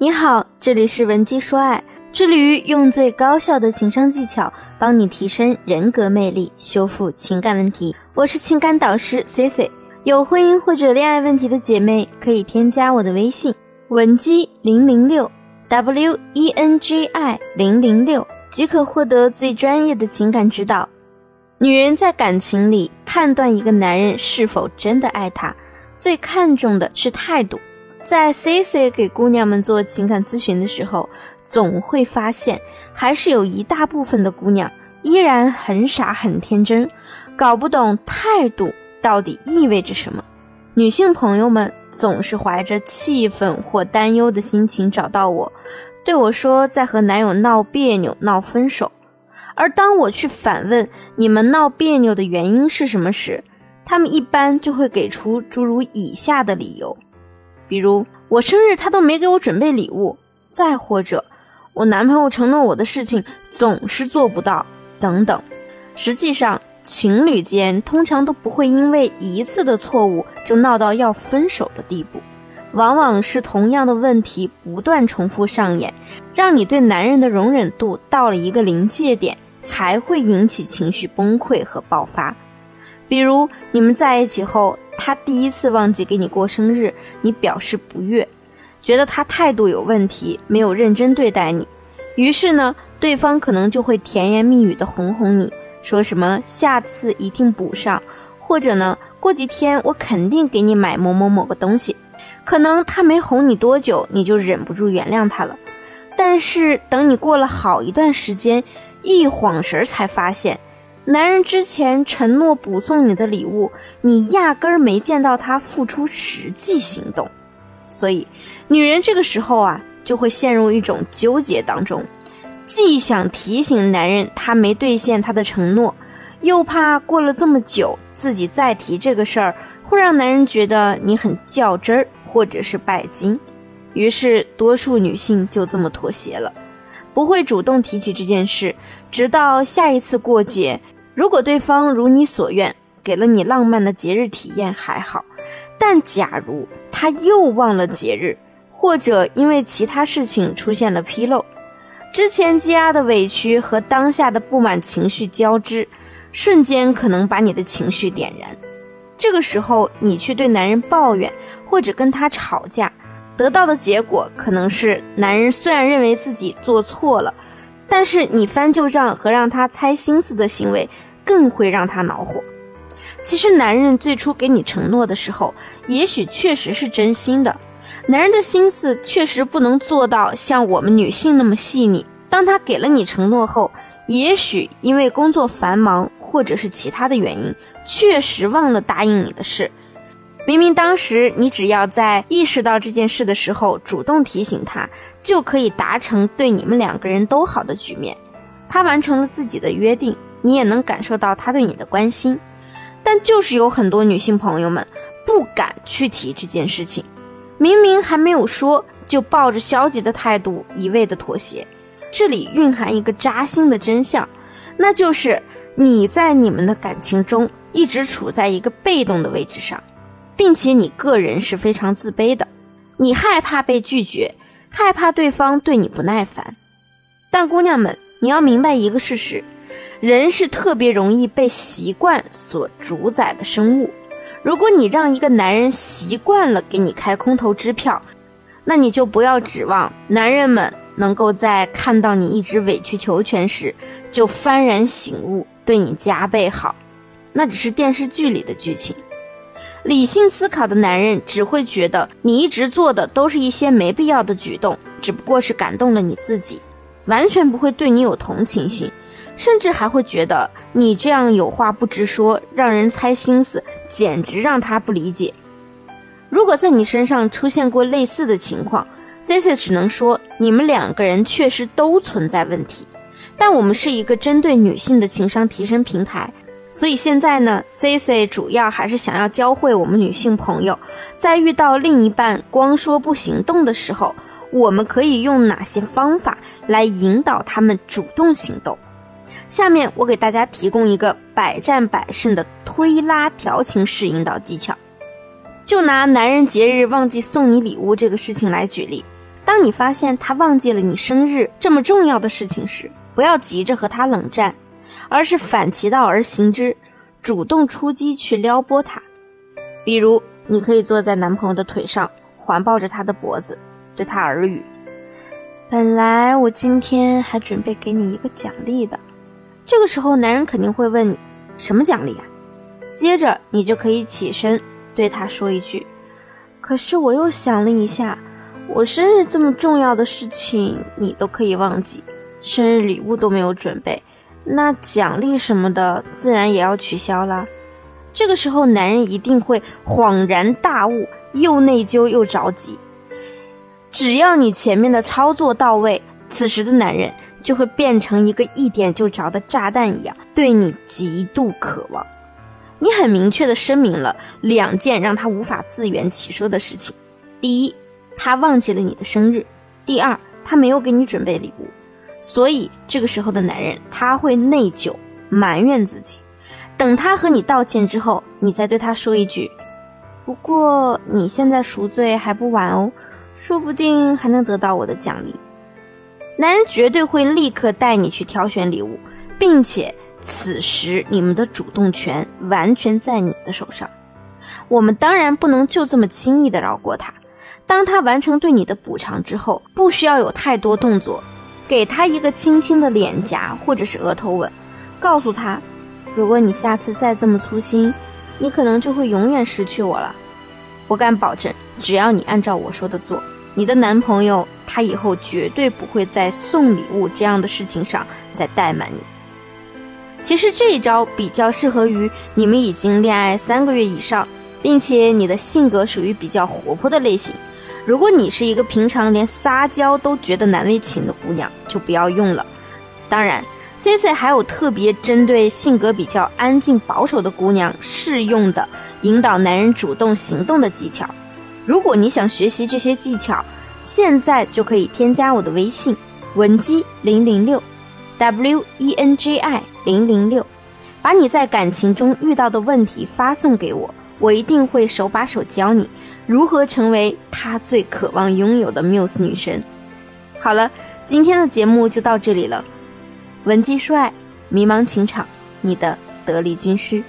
你好，这里是文姬说爱，致力于用最高效的情商技巧帮你提升人格魅力，修复情感问题。我是情感导师 C C。有婚姻或者恋爱问题的姐妹可以添加我的微信文姬零零六 W E N G I 零零六，即可获得最专业的情感指导。女人在感情里判断一个男人是否真的爱她，最看重的是态度。在 C C 给姑娘们做情感咨询的时候，总会发现，还是有一大部分的姑娘依然很傻很天真，搞不懂态度到底意味着什么。女性朋友们总是怀着气愤或担忧的心情找到我，对我说在和男友闹别扭、闹分手。而当我去反问你们闹别扭的原因是什么时，他们一般就会给出诸如以下的理由。比如我生日他都没给我准备礼物，再或者我男朋友承诺我的事情总是做不到，等等。实际上，情侣间通常都不会因为一次的错误就闹到要分手的地步，往往是同样的问题不断重复上演，让你对男人的容忍度到了一个临界点，才会引起情绪崩溃和爆发。比如你们在一起后。他第一次忘记给你过生日，你表示不悦，觉得他态度有问题，没有认真对待你。于是呢，对方可能就会甜言蜜语的哄哄你，说什么下次一定补上，或者呢，过几天我肯定给你买某某某个东西。可能他没哄你多久，你就忍不住原谅他了。但是等你过了好一段时间，一晃神儿才发现。男人之前承诺补送你的礼物，你压根儿没见到他付出实际行动，所以女人这个时候啊，就会陷入一种纠结当中，既想提醒男人他没兑现他的承诺，又怕过了这么久自己再提这个事儿，会让男人觉得你很较真儿或者是拜金，于是多数女性就这么妥协了，不会主动提起这件事，直到下一次过节。如果对方如你所愿，给了你浪漫的节日体验还好，但假如他又忘了节日，或者因为其他事情出现了纰漏，之前积压的委屈和当下的不满情绪交织，瞬间可能把你的情绪点燃。这个时候，你去对男人抱怨或者跟他吵架，得到的结果可能是男人虽然认为自己做错了，但是你翻旧账和让他猜心思的行为。更会让他恼火。其实，男人最初给你承诺的时候，也许确实是真心的。男人的心思确实不能做到像我们女性那么细腻。当他给了你承诺后，也许因为工作繁忙，或者是其他的原因，确实忘了答应你的事。明明当时你只要在意识到这件事的时候主动提醒他，就可以达成对你们两个人都好的局面。他完成了自己的约定。你也能感受到他对你的关心，但就是有很多女性朋友们不敢去提这件事情，明明还没有说，就抱着消极的态度一味的妥协。这里蕴含一个扎心的真相，那就是你在你们的感情中一直处在一个被动的位置上，并且你个人是非常自卑的，你害怕被拒绝，害怕对方对你不耐烦。但姑娘们，你要明白一个事实。人是特别容易被习惯所主宰的生物。如果你让一个男人习惯了给你开空头支票，那你就不要指望男人们能够在看到你一直委曲求全时就幡然醒悟，对你加倍好。那只是电视剧里的剧情。理性思考的男人只会觉得你一直做的都是一些没必要的举动，只不过是感动了你自己，完全不会对你有同情心。甚至还会觉得你这样有话不直说，让人猜心思，简直让他不理解。如果在你身上出现过类似的情况，C C 只能说你们两个人确实都存在问题。但我们是一个针对女性的情商提升平台，所以现在呢，C C 主要还是想要教会我们女性朋友，在遇到另一半光说不行动的时候，我们可以用哪些方法来引导他们主动行动。下面我给大家提供一个百战百胜的推拉调情式引导技巧。就拿男人节日忘记送你礼物这个事情来举例，当你发现他忘记了你生日这么重要的事情时，不要急着和他冷战，而是反其道而行之，主动出击去撩拨他。比如，你可以坐在男朋友的腿上，环抱着他的脖子，对他耳语：“本来我今天还准备给你一个奖励的。”这个时候，男人肯定会问你：“什么奖励啊？”接着，你就可以起身对他说一句：“可是我又想了一下。”我生日这么重要的事情，你都可以忘记，生日礼物都没有准备，那奖励什么的自然也要取消啦。这个时候，男人一定会恍然大悟，又内疚又着急。只要你前面的操作到位，此时的男人就会变成一个一点就着的炸弹一样，对你极度渴望。你很明确的声明了两件让他无法自圆其说的事情：第一。他忘记了你的生日，第二，他没有给你准备礼物，所以这个时候的男人他会内疚埋怨自己。等他和你道歉之后，你再对他说一句：“不过你现在赎罪还不晚哦，说不定还能得到我的奖励。”男人绝对会立刻带你去挑选礼物，并且此时你们的主动权完全在你的手上。我们当然不能就这么轻易的饶过他。当他完成对你的补偿之后，不需要有太多动作，给他一个轻轻的脸颊或者是额头吻，告诉他，如果你下次再这么粗心，你可能就会永远失去我了。我敢保证，只要你按照我说的做，你的男朋友他以后绝对不会在送礼物这样的事情上再怠慢你。其实这一招比较适合于你们已经恋爱三个月以上，并且你的性格属于比较活泼的类型。如果你是一个平常连撒娇都觉得难为情的姑娘，就不要用了。当然，C C 还有特别针对性格比较安静保守的姑娘适用的引导男人主动行动的技巧。如果你想学习这些技巧，现在就可以添加我的微信文姬零零六，W E N J I 零零六，把你在感情中遇到的问题发送给我。我一定会手把手教你如何成为他最渴望拥有的缪斯女神。好了，今天的节目就到这里了。文姬说爱，迷茫情场，你的得力军师。